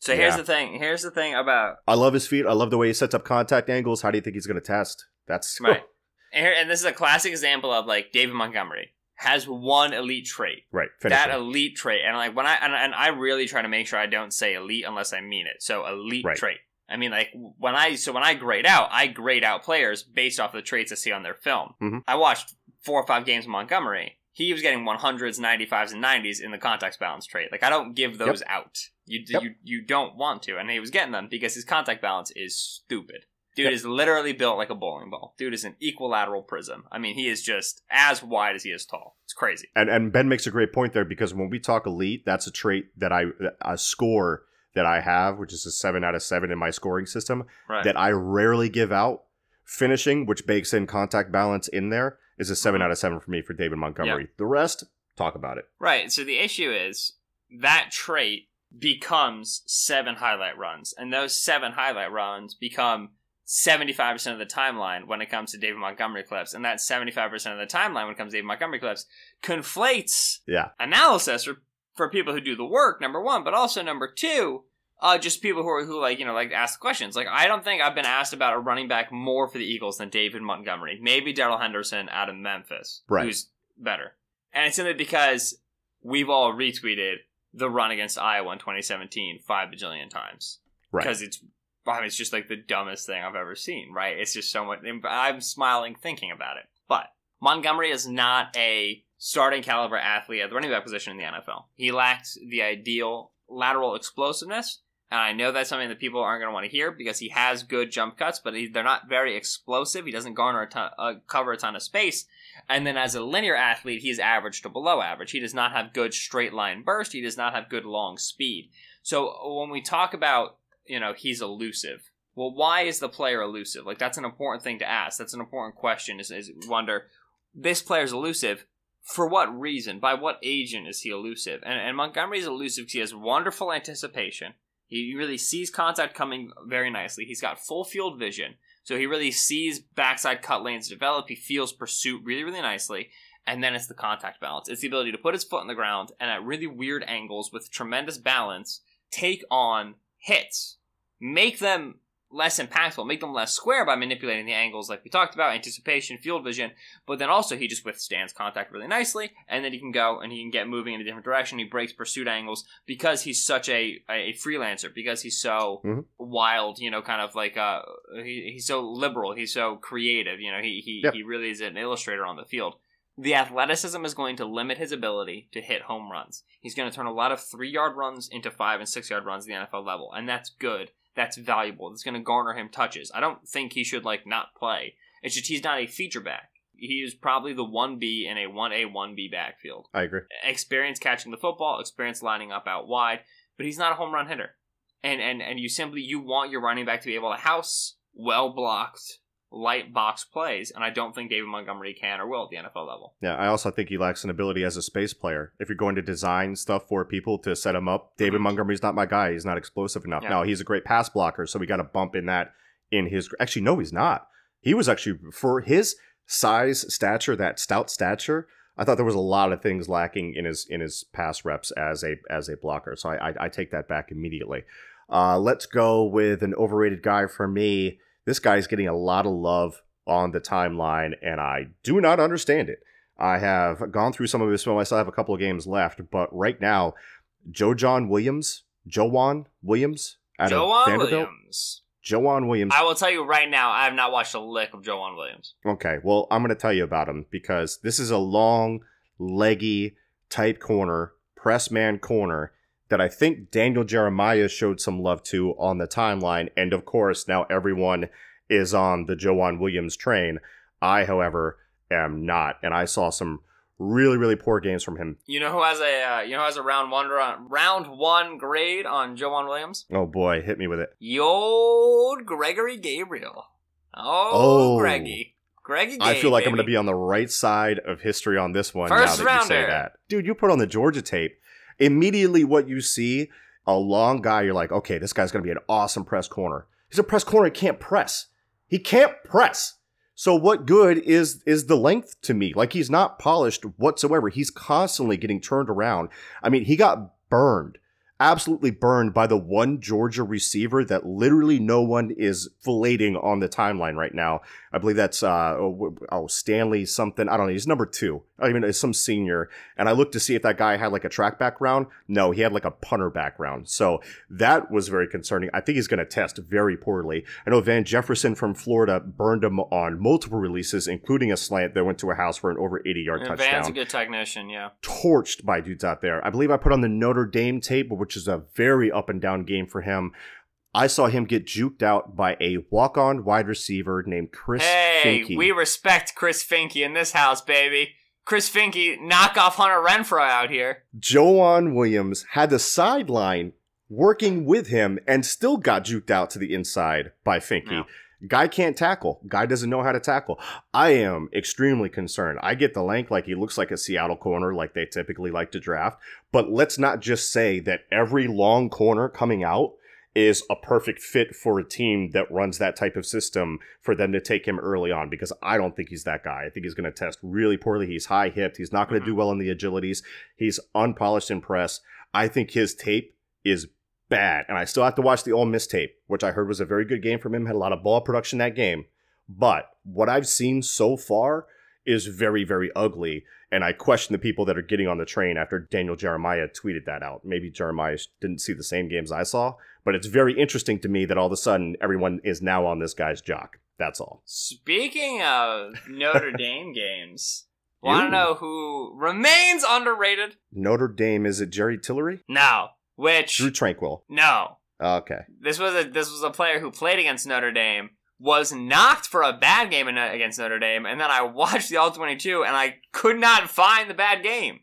So here's Yeah. the thing. Here's the thing about I love his feet. I love the way he sets up contact angles. How do you think he's going to test? That's right. And this is a classic example of like David Montgomery has one elite trait. right. Finish that elite trait, and like when I and, and I really try to make sure I don't say elite unless I mean it. So elite Right. trait. I mean, like when I so when I grade out, I grade out players based off the traits I see on their film. Mhm. I watched four or five games of Montgomery. He was getting 100s, 95s, and 90s in the contact balance trait. Like I don't give those out. You Yep. you you don't want to, and he was getting them because his contact balance is stupid. Dude Yep. is literally built like a bowling ball. Dude is an equilateral prism. I mean, he is just as wide as he is tall. It's crazy. And and Ben makes a great point there because when we talk elite, that's a trait that I a score that I have, which is a seven out of seven in my scoring system Right. that I rarely give out. Finishing, which bakes in contact balance in there, is a 7 Mhm. out of seven for me for David Montgomery. The rest, talk about it. Right. So the issue is that trait becomes seven highlight runs, and those seven highlight runs become 75% of the timeline when it comes to David Montgomery clips. And that 75% of the timeline when it comes to David Montgomery clips conflates Yeah. analysis for, for people who do the work, number one, but also number two, uh, just people who are, who like, you know, like ask questions. Like, I don't think I've been asked about a running back more for the Eagles than David Montgomery. Maybe Darrell Henderson out of Memphis, Right. who's better. And it's simply because we've all retweeted the run against Iowa in 2017 five bajillion times. Right. Because it's, I mean, it's just like the dumbest thing I've ever seen, right? It's just so much. I'm smiling thinking about it. But Montgomery is not a starting caliber athlete at the running back position in the NFL. He lacks the ideal lateral explosiveness. And I know that's something that people aren't going to want to hear because he has good jump cuts, but he, they're not very explosive. He doesn't garner a ton, uh, cover a ton of space. And then as a linear athlete, he's average to below average. He does not have good straight line burst. He does not have good long speed. So when we talk about, you know, he's elusive. Well, why is the player elusive? Like that's an important thing to ask. That's an important question. Is, is wonder this player's elusive for what reason? By what agent is he elusive? And, and Montgomery's elusive because he has wonderful anticipation. He really sees contact coming very nicely. He's got full field vision. So he really sees backside cut lanes develop. He feels pursuit really, really nicely. And then it's the contact balance. It's the ability to put his foot in the ground and at really weird angles with tremendous balance, take on hits. Make them less impactful, make them less square by manipulating the angles like we talked about, anticipation, field vision, but then also he just withstands contact really nicely, and then he can go and he can get moving in a different direction. He breaks pursuit angles because he's such a a freelancer, because he's so Mhm. wild, you know, kind of like uh he, he's so liberal, he's so creative, you know, he he, Yep. he really is an illustrator on the field. The athleticism is going to limit his ability to hit home runs. He's going to turn a lot of three yard runs into five and six yard runs at the NFL level, and that's good. That's valuable. That's going to garner him touches. I don't think he should like not play. It's just he's not a feature back. He is probably the one B in a one A one B backfield. I agree. Experience catching the football, experience lining up out wide, but he's not a home run hitter. And and and you simply you want your running back to be able to house well blocked light box plays, and I don't think David Montgomery can or will at the NFL level. Yeah, I also think he lacks an ability as a space player. If you're going to design stuff for people to set him up, David Mhm. Montgomery's not my guy. He's not explosive enough. Yeah. Now, he's a great pass blocker, so we got to bump in that in his. Actually, no, he's not. He was actually, for his size, stature, that stout stature, I thought there was a lot of things lacking in his in his pass reps as a as a blocker. So I I, I take that back immediately. Uh, let's go with an overrated guy for me. This guy's getting a lot of love on the timeline, and I do not understand it. I have gone through some of his film. I still have a couple of games left, but right now, Joejuan Williams, Joejuan Williams out Joan Vanderbilt. Williams. Joejuan Williams. I will tell you right now, I have not watched a lick of Joejuan Williams. Okay, well, I'm going to tell you about him because this is a long, leggy type corner, press man corner that I think Daniel Jeremiah showed some love to on the timeline. And of course, now everyone is on the Joejuan Williams train. I, however, am not. And I saw some really, really poor games from him. You know who has a uh, you know who has a round one round one grade on Joejuan Williams? Oh boy, hit me with it. Yo, Gregory Gabriel. Oh, Oh. Greggy. Greggy. I feel like I'm going to be on the right side of history on this one First now that you say rounder. that. Dude, you put on the Georgia tape. Immediately, what you see, a long guy, you're like, okay, this guy's going to be an awesome press corner. He's a press corner. He can't press. He can't press. So what good is is the length to me? Like he's not polished whatsoever. He's constantly getting turned around. I mean, he got burned, absolutely burned by the one Georgia receiver that literally no one is filleting on the timeline right now. I believe that's uh oh, oh, Stanley something. I don't know. He's number two. I mean, it's some senior. And I looked to see if that guy had like a track background. No, he had like a punter background. So that was very concerning. I think he's going to test very poorly. I know Van Jefferson from Florida burned him on multiple releases, including a slant that went to a house for an over 80 yard touchdown Van's a good technician, yeah. torched by dudes out there. I believe I put on the Notre Dame tape, which is a very up and down game for him. I saw him get juked out by a walk on wide receiver named Chris Hey, Finke. we respect Chris Finke in this house, baby. Chris Finke, knock off Hunter Renfrow out here. Joejuan Williams had the sideline working with him and still got juked out to the inside by Finke. Yeah. Guy can't tackle. Guy doesn't know how to tackle. I am extremely concerned. I get the length, like he looks like a Seattle corner, like they typically like to draft. But let's not just say that every long corner coming out is a perfect fit for a team that runs that type of system for them to take him early on because I don't think he's that guy. I think he's going to test really poorly. He's high hipped. He's not going to Mhm. do well in the agilities. He's unpolished in press. I think his tape is bad. And I still have to watch the Ole Miss tape, which I heard was a very good game from him. Had a lot of ball production that game. But what I've seen so far is very, very ugly. And I question the people that are getting on the train after Daniel Jeremiah tweeted that out. Maybe Jeremiah didn't see the same games I saw, but it's very interesting to me that all of a sudden everyone is now on this guy's jock. That's all. Speaking of Notre Dame games, want to know who remains underrated? Notre Dame, is it Jerry Tillery? No. Which Drue Tranquill. no. Oh, okay. This was a this was a player who played against Notre Dame, was knocked for a bad game in, uh, against Notre Dame, and then I watched the All 22 and I could not find the bad game.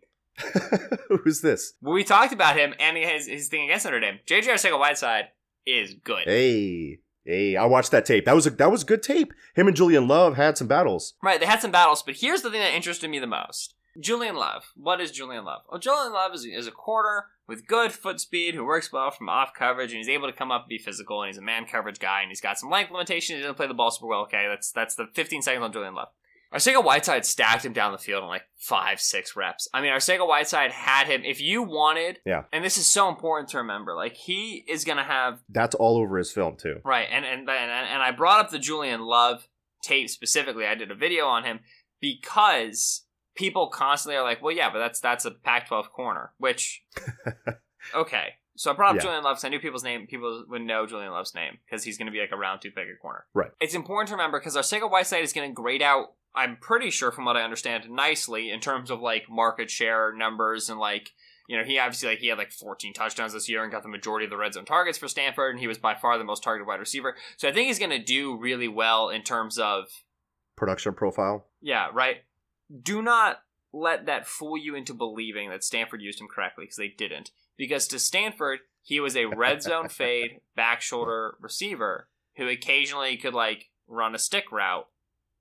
Who's this? We talked about him and his his thing against Notre Dame. JJ Arcega Whiteside is good. Hey. Hey, I watched that tape. That was a that was good tape. Him and Julian Love had some battles. Right, they had some battles, but here's the thing that interested me the most. Julian Love. What is Julian Love? Well, Julian Love is, is a corner with good foot speed who works well from off coverage and he's able to come up and be physical and he's a man coverage guy and he's got some length limitations. He doesn't play the ball super well. Okay, that's that's the 15 seconds on Julian Love. Arcega Whiteside stacked him down the field in like five, six reps. I mean, Arcega Whiteside had him. If you wanted, Yeah. and this is so important to remember, like he is gonna have That's all over his film too. Right, and and and, and I brought up the Julian Love tape specifically. I did a video on him because people constantly are like, "Well, yeah, but that's that's a Pac-12 corner." Which, okay, so I brought up Yeah. Julian Love because I knew people's name. People would know Julian Love's name because he's going to be like a round two pick at corner. Right. It's important to remember because our Arcega Whiteside is going to grade out. I'm pretty sure, from what I understand, nicely in terms of like market share numbers and like you know, he obviously like he had like 14 touchdowns this year and got the majority of the red zone targets for Stanford, and he was by far the most targeted wide receiver. So I think he's going to do really well in terms of Production profile. yeah, right. Do not let that fool you into believing that Stanford used him correctly because they didn't. Because to Stanford, he was a red zone fade back shoulder receiver who occasionally could like run a stick route,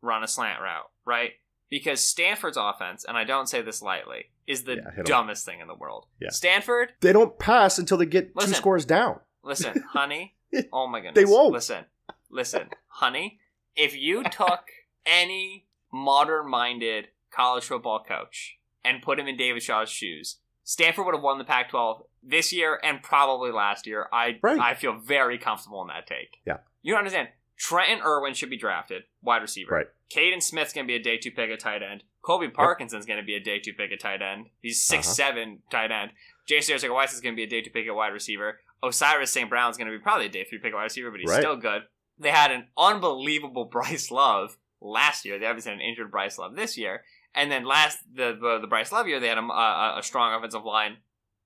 run a slant route, right? Because Stanford's offense, and I don't say this lightly, is the Yeah, dumbest thing in the world. Yeah. Stanford, They don't pass until they get Listen. two scores down. listen, honey. Oh my goodness. They won't. Listen, listen, honey. If you took any modern-minded college football coach and put him in David Shaw's shoes, Stanford would have won the Pac-12 this year and probably last year. I Right. I feel very comfortable in that take. Yeah. You don't understand. Trenton Irwin should be drafted, wide receiver. Right. Kaden Smith's gonna be a day two pick at tight end. Colby Parkinson's gonna be a day two pick at tight end. He's six Uh-huh. seven tight end. J.C. Arcega-White is going to be a day two pick at wide receiver. Osiris St. Brown is going to be probably a day three pick at wide receiver, but he's Right. still good. They had an unbelievable Bryce Love last year. They obviously had an injured Bryce Love this year. And then last, the, the, the Bryce Love year, they had a, a, a strong offensive line.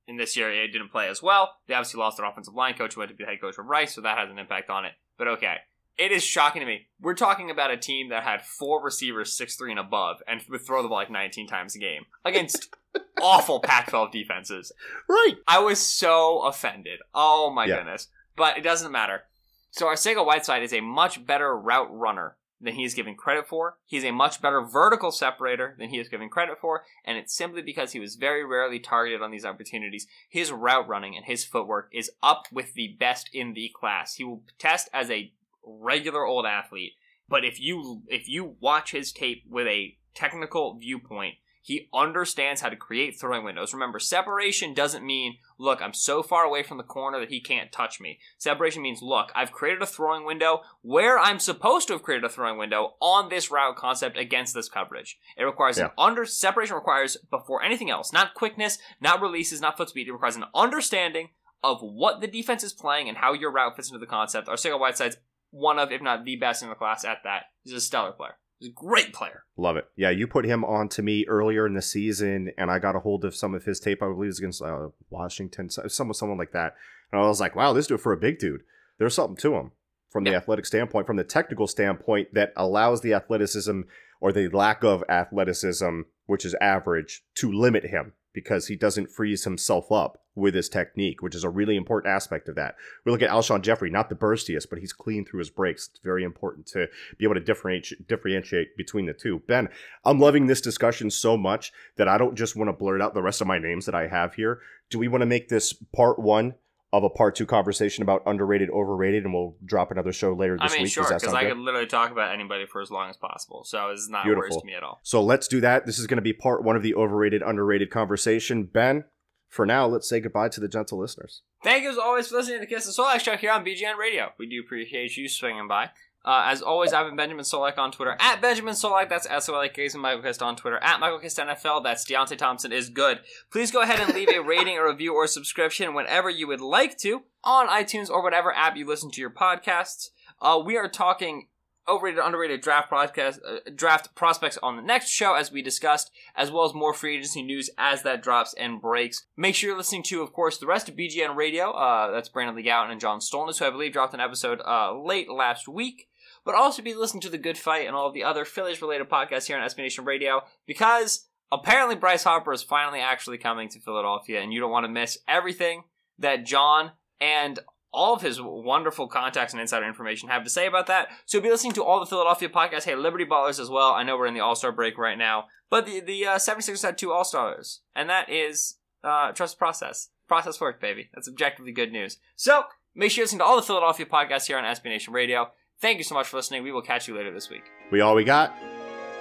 And this year, it didn't play as well. They obviously lost their offensive line coach, who went to be the head coach of Rice, so that has an impact on it. But okay. It is shocking to me. We're talking about a team that had four receivers, six three and above, and would throw the ball like 19 times a game against awful Pac-12 defenses. Right. I was so offended. Oh my Yeah. goodness. But it doesn't matter. So our Arcega Whiteside is a much better route runner than he is given credit for. He's a much better vertical separator than he is given credit for, and it's simply because he was very rarely targeted on these opportunities. His route running and his footwork is up with the best in the class. He will test as a regular old athlete, but if you if you watch his tape with a technical viewpoint, he understands how to create throwing windows. Remember, separation doesn't mean, look, I'm so far away from the corner that he can't touch me. Separation means, look, I've created a throwing window where I'm supposed to have created a throwing window on this route concept against this coverage. It requires an under separation requires before anything else, not quickness, not releases, not foot speed. It requires an understanding of what the defense is playing and how your route fits into the concept. Arcega Whiteside's one of, if not the best in the class at that. He's a stellar player. Great player. Love it. Yeah, you put him on to me earlier in the season, and I got a hold of some of his tape. I believe it was against uh, Washington, so- someone, someone like that. And I was like, wow, this dude for a big dude. There's something to him from the athletic standpoint, from the technical standpoint that allows the athleticism or the lack of athleticism, which is average, to limit him because he doesn't freeze himself up with his technique, which is a really important aspect of that. We look at Alshon Jeffery, not the burstiest, but he's clean through his breaks. It's very important to be able to differentiate differentiate between the two. Ben, I'm loving this discussion so much that I don't just want to blurt out the rest of my names that I have here. Do we want to make this part one of a part two conversation about underrated, overrated, and we'll drop another show later I this mean, week? sure, because I good? could literally talk about anybody for as long as possible. So it's not worse Beautiful. to me at all. So let's do that. This is going to be part one of the overrated, underrated conversation. Ben, for now, let's say goodbye to the gentle listeners. Thank you as always for listening to the Kist and Solak show here on BGN Radio. We do appreciate you swinging by. Uh, as always, I've been Benjamin Solak on Twitter at Benjamin Solak. That's S O L A K. And Michael Kist on Twitter at Michael Kist NFL. That's Deionte Thompson is good. Please go ahead and leave a rating, a review, or subscription whenever you would like to on iTunes or whatever app you listen to your podcasts. Uh, we are talking overrated, underrated draft podcast, uh, draft prospects on the next show, as we discussed, as well as more free agency news as that drops and breaks. Make sure you're listening to, of course, the rest of BGN Radio. Uh, that's Brandon Lee Gowton and John Stolnis, who I believe dropped an episode uh, late last week. But also be listening to the Good Fight and all of the other Phillies-related podcasts here on SB Nation Radio, because apparently Bryce Harper is finally actually coming to Philadelphia, and you don't want to miss everything that John and all of his wonderful contacts and insider information have to say about that. So be listening to all the Philadelphia podcasts. Hey, Liberty Ballers as well. I know we're in the All Star break right now, but the the uh, 76ers had two All Stars, and that is uh, trust process. Process work, baby. That's objectively good news. So make sure you listen to all the Philadelphia podcasts here on SB Nation Radio. Thank you so much for listening. We will catch you later this week. We all we got.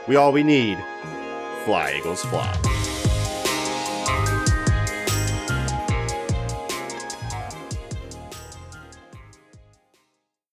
We all we need. Fly, Eagles, fly.